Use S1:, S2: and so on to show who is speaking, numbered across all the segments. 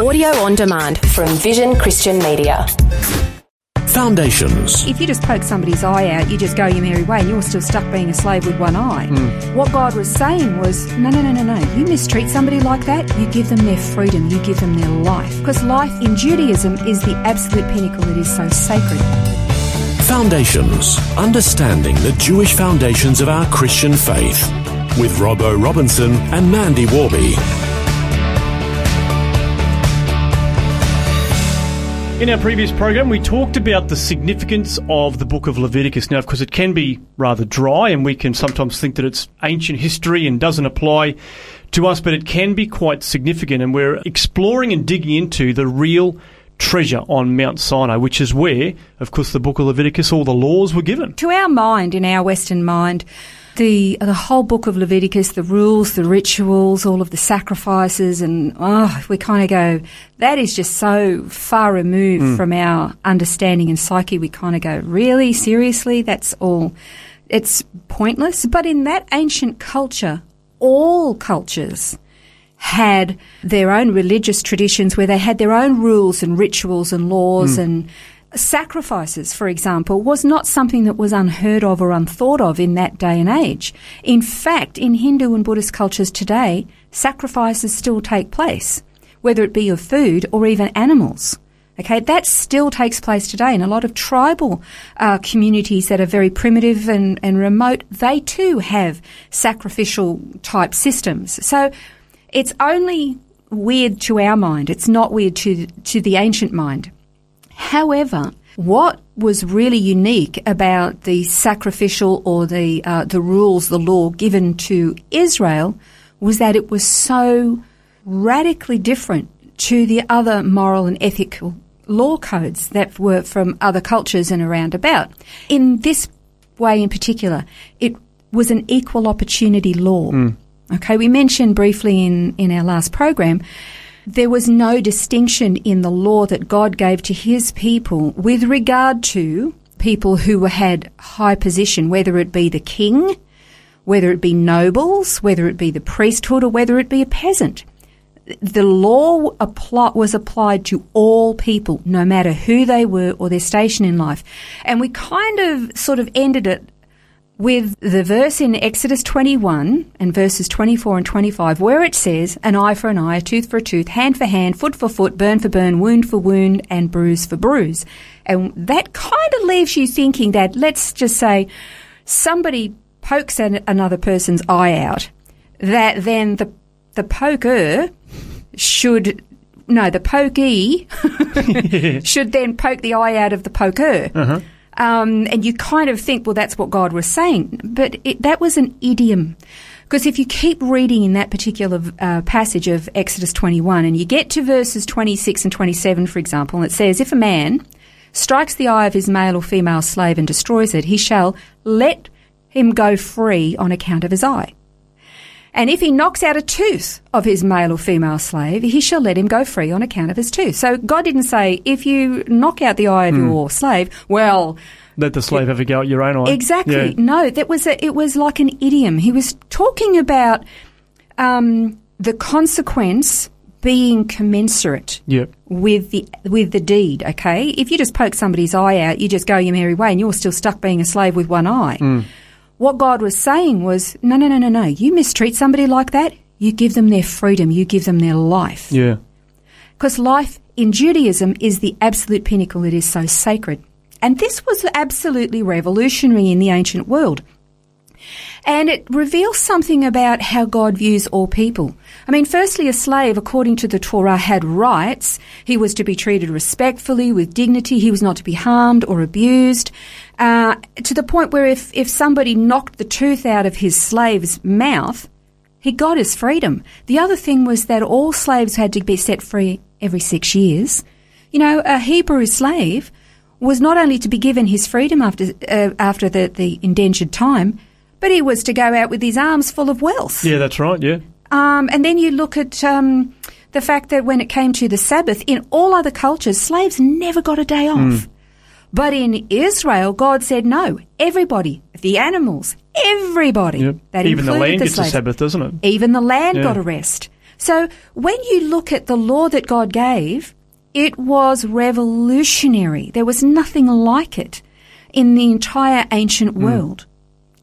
S1: Audio on demand from Vision Christian Media.
S2: Foundations.
S3: If you just poke somebody's eye out, you just go your merry way and you're still stuck being a slave with one eye.
S2: Hmm.
S3: What God was saying was, no, no, no, no, no. You mistreat somebody like that, you give them their freedom, you give them their life. Because life in Judaism is the absolute pinnacle, it is so sacred.
S2: Foundations. Understanding the Jewish foundations of our Christian faith. With Robbo Robinson and Mandy Worby.
S4: In our previous program, we talked about the significance of the book of Leviticus. Now, of course, it can be rather dry, and we can sometimes think that it's ancient history and doesn't apply to us, but it can be quite significant, and we're exploring and digging into the real treasure on Mount Sinai, which is where, of course, the book of Leviticus, all the laws were given.
S3: To our mind, in our Western mind, the the whole book of Leviticus, the rules, the rituals, all of the sacrifices, and oh, we kind of go, that is just so far removed hmm. from our understanding and psyche. We kind of go, really, seriously, that's all. It's pointless. But in that ancient culture, all cultures had their own religious traditions where they had their own rules and rituals and laws hmm. and sacrifices, for example, was not something that was unheard of or unthought of in that day and age. In fact, in Hindu and Buddhist cultures today, sacrifices still take place, whether it be of food or even animals. Okay, that still takes place today in a lot of tribal uh, communities that are very primitive and, and remote. They too have sacrificial type systems. So it's only weird to our mind. It's not weird to to the ancient mind. However, what was really unique about the sacrificial or the uh, the rules, the law given to Israel, was that it was so radically different to the other moral and ethical law codes that were from other cultures and around about. In this way, in particular, it was an equal opportunity law. Okay, we mentioned briefly in, in our last program there was no distinction in the law that God gave to his people with regard to people who had high position, whether it be the king, whether it be nobles, whether it be the priesthood, or whether it be a peasant. The law was applied to all people, no matter who they were or their station in life. And we kind of sort of ended it with the verse in Exodus 21 and verses 24 and 25 where it says, an eye for an eye, a tooth for a tooth, hand for hand, foot for foot, burn for burn, wound for wound, and bruise for bruise. And that kind of leaves you thinking that, let's just say, somebody pokes an, another person's eye out, that then the, the poker should, no, the pokey should then poke the eye out of the poker. Uh-huh. Um, and you kind of think, well, that's what God was saying. But it, that was an idiom. Because if you keep reading in that particular uh, passage of Exodus 21 and you get to verses 26 and 27, for example, it says, If a man strikes the eye of his male or female slave and destroys it, he shall let him go free on account of his eye. And if he knocks out a tooth of his male or female slave, he shall let him go free on account of his tooth. So God didn't say, if you knock out the eye of your slave, well,
S4: Let the slave ever go at your own eye.
S3: Exactly.
S4: Yeah.
S3: No, that was a, it was like an idiom. He was talking about um, the consequence being commensurate
S4: Yep.
S3: with the with the deed. Okay, if you just poke somebody's eye out, you just go your merry way, and you're still stuck being a slave with one eye.
S4: Mm.
S3: What God was saying was, no, no, no, no, no. You mistreat somebody like that, you give them their freedom, you give them their life.
S4: Yeah.
S3: Because life in Judaism is the absolute pinnacle, it is so sacred. And this was absolutely revolutionary in the ancient world. And it reveals something about how God views all people. I mean, firstly, a slave, according to the Torah, had rights. He was to be treated respectfully, with dignity. He was not to be harmed or abused. Uh, to the point where if, if somebody knocked the tooth out of his slave's mouth, he got his freedom. The other thing was that all slaves had to be set free every six years. You know, a Hebrew slave was not only to be given his freedom after uh, after the, the indentured time, but he was to go out with his arms full of wealth.
S4: Yeah, that's right. Yeah.
S3: Um, and then you look at um, the fact that when it came to the Sabbath, in all other cultures, slaves never got a day off. But in Israel, God said no. Everybody, the animals, everybody.
S4: Yep.
S3: That
S4: Even the land gets a. Sabbath, doesn't it?
S3: Even the land
S4: Yeah.
S3: got a rest. So when you look at the law that God gave, it was revolutionary. There was nothing like it in the entire ancient world.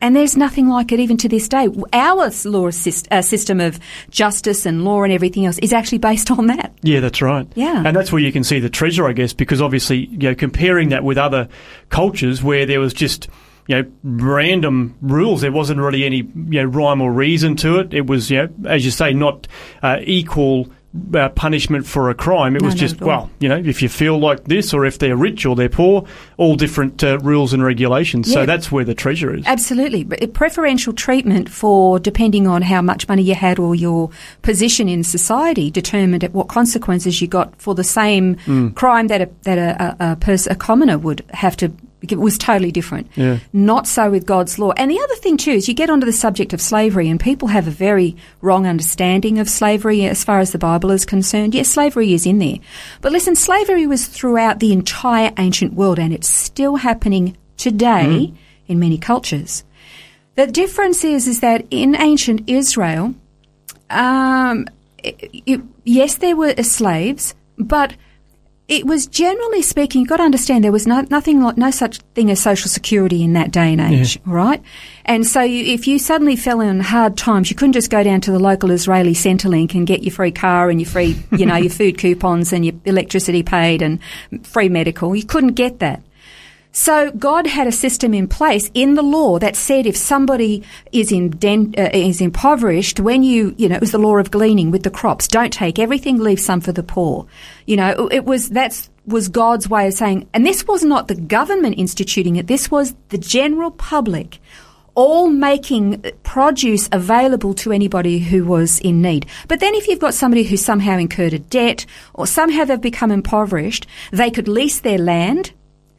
S3: And there's nothing like it even to this day. Our law syst- uh, system of justice and law and everything else is actually based on that.
S4: Yeah, that's right.
S3: Yeah.
S4: And that's where you can see the treasure, I guess, because obviously, you know, comparing that with other cultures where there was just, you know, random rules, there wasn't really any, you know, rhyme or reason to it. It was, you know, as you say, not uh, equal uh, punishment for a crime. It
S3: No,
S4: was just, well, you know, if you feel like this or if they're rich or they're poor, all different uh, rules and regulations. So that's where the treasure is.
S3: Absolutely. But Preferential treatment for depending on how much money you had or your position in society determined at what consequences you got for the same
S4: Mm.
S3: crime that a, that a, a, a, pers- a commoner would have to it was totally different.
S4: Yeah.
S3: Not so with God's law. And the other thing too is you get onto the subject of slavery and people have a very wrong understanding of slavery as far as the Bible is concerned. Yes, slavery is in there. But listen, slavery was throughout the entire ancient world and it's still happening today in many cultures. The difference is, is that in ancient Israel, um, it, it- yes, there were slaves, but it was generally speaking, you've got to understand there was no, nothing like, no such thing as social security in that day and age, right? And so you, if you suddenly fell in hard times, you couldn't just go down to the local Israeli Centrelink and get your free car and your free, you know, your food coupons and your electricity paid and free medical. You couldn't get that. So God had a system in place in the law that said if somebody is uh, is impoverished, when you you know it was the law of gleaning with the crops, don't take everything, leave some for the poor. You know it was that's was God's way of saying, and this was not the government instituting it. This was the general public. All making produce available to anybody who was in need. But then if you've got somebody who somehow incurred a debt or somehow they've become impoverished, they could lease their land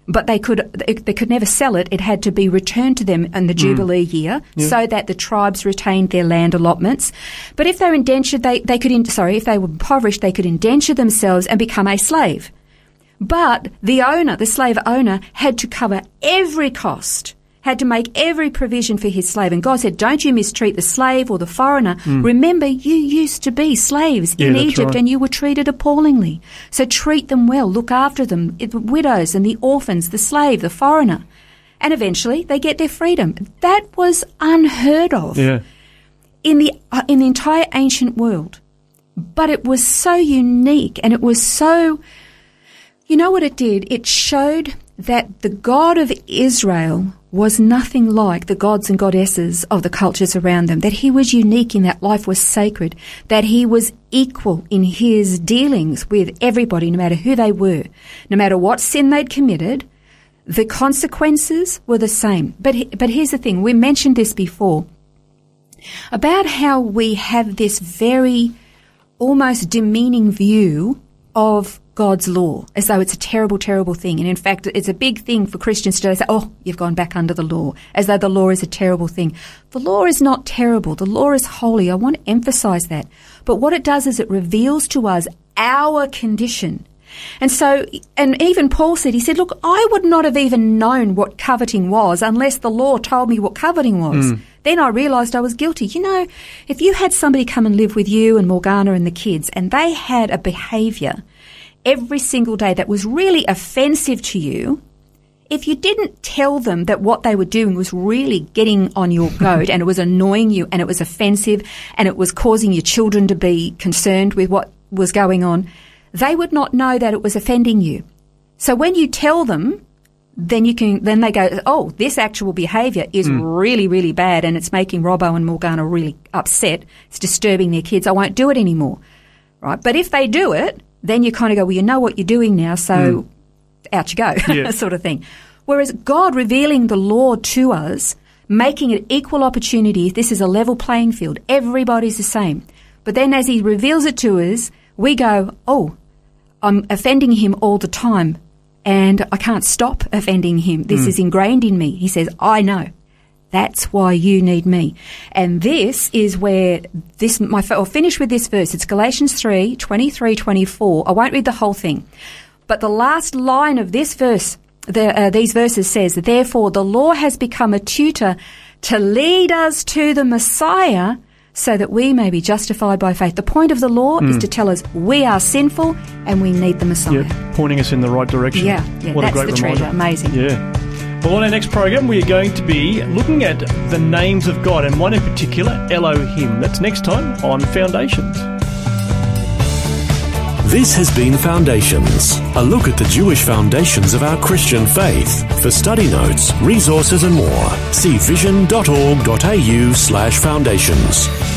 S3: but they could they could never sell it. It had to be returned to them in the hmm. Jubilee year, so that the tribes retained their land allotments. But if they were indentured, they they could in, sorry if they were impoverished, they could indenture themselves and become a slave. But the owner, the slave owner, had to cover every cost. Had to make every provision for his slave. And God said, Don't you mistreat the slave or the foreigner. Remember, you used to be slaves
S4: Yeah,
S3: in Egypt
S4: right.
S3: and you were treated appallingly. So treat them well, look after them, the widows and the orphans, the slave, the foreigner. And eventually they get their freedom. That was unheard of
S4: Yeah.
S3: in the uh, in the entire ancient world. But it was so unique and it was so you know what it did? It showed that the God of Israel was nothing like the gods and goddesses of the cultures around them, that he was unique in that life was sacred, that he was equal in his dealings with everybody, no matter who they were, no matter what sin they'd committed, the consequences were the same. But, but here's the thing, we mentioned this before, about how we have this very almost demeaning view of God's law, as though it's a terrible, terrible thing. And in fact, it's a big thing for Christians today to say, oh, you've gone back under the law, as though the law is a terrible thing. The law is not terrible. The law is holy. I want to emphasize that. But what it does is it reveals to us our condition. And so, and even Paul said, he said, look, I would not have even known what coveting was unless the law told me what coveting was. Hmm. Then I realized I was guilty. You know, if you had somebody come and live with you and Morgana and the kids and they had a behavior every single day that was really offensive to you, if you didn't tell them that what they were doing was really getting on your goat and it was annoying you and it was offensive and it was causing your children to be concerned with what was going on, they would not know that it was offending you. So when you tell them, then you can, then they go, oh, this actual behaviour is hmm. really, really bad and it's making Robbo and Morgana really upset. It's disturbing their kids. I won't do it anymore. Right? But if they do it, then you kind of go, well, you know what you're doing now, so hmm. out you go,
S4: Yeah.
S3: sort of thing. Whereas God revealing the law to us, making it equal opportunity, this is a level playing field. Everybody's the same. But then as He reveals it to us, we go, oh, I'm offending Him all the time, and I can't stop offending Him. This hmm. is ingrained in me. He says, I know. That's why you need me. And this is where this, my, I'll finish with this verse. It's Galatians 3, 23, 24. I won't read the whole thing. But the last line of this verse, the, uh, these verses says, Therefore the law has become a tutor to lead us to the Messiah so that we may be justified by faith. The point of the law is to tell us we are sinful and we need the Messiah.
S4: Yep, pointing us in the right direction.
S3: Yeah, yeah,
S4: what
S3: that's
S4: a great
S3: the
S4: reminder.
S3: treasure. Amazing.
S4: Yeah. Well, on our next program, we are going to be looking at the names of God, and one in particular, Elohim. That's next time on Foundations.
S2: This has been Foundations, a look at the Jewish foundations of our Christian faith. For study notes, resources and more, see vision.org.au slash foundations.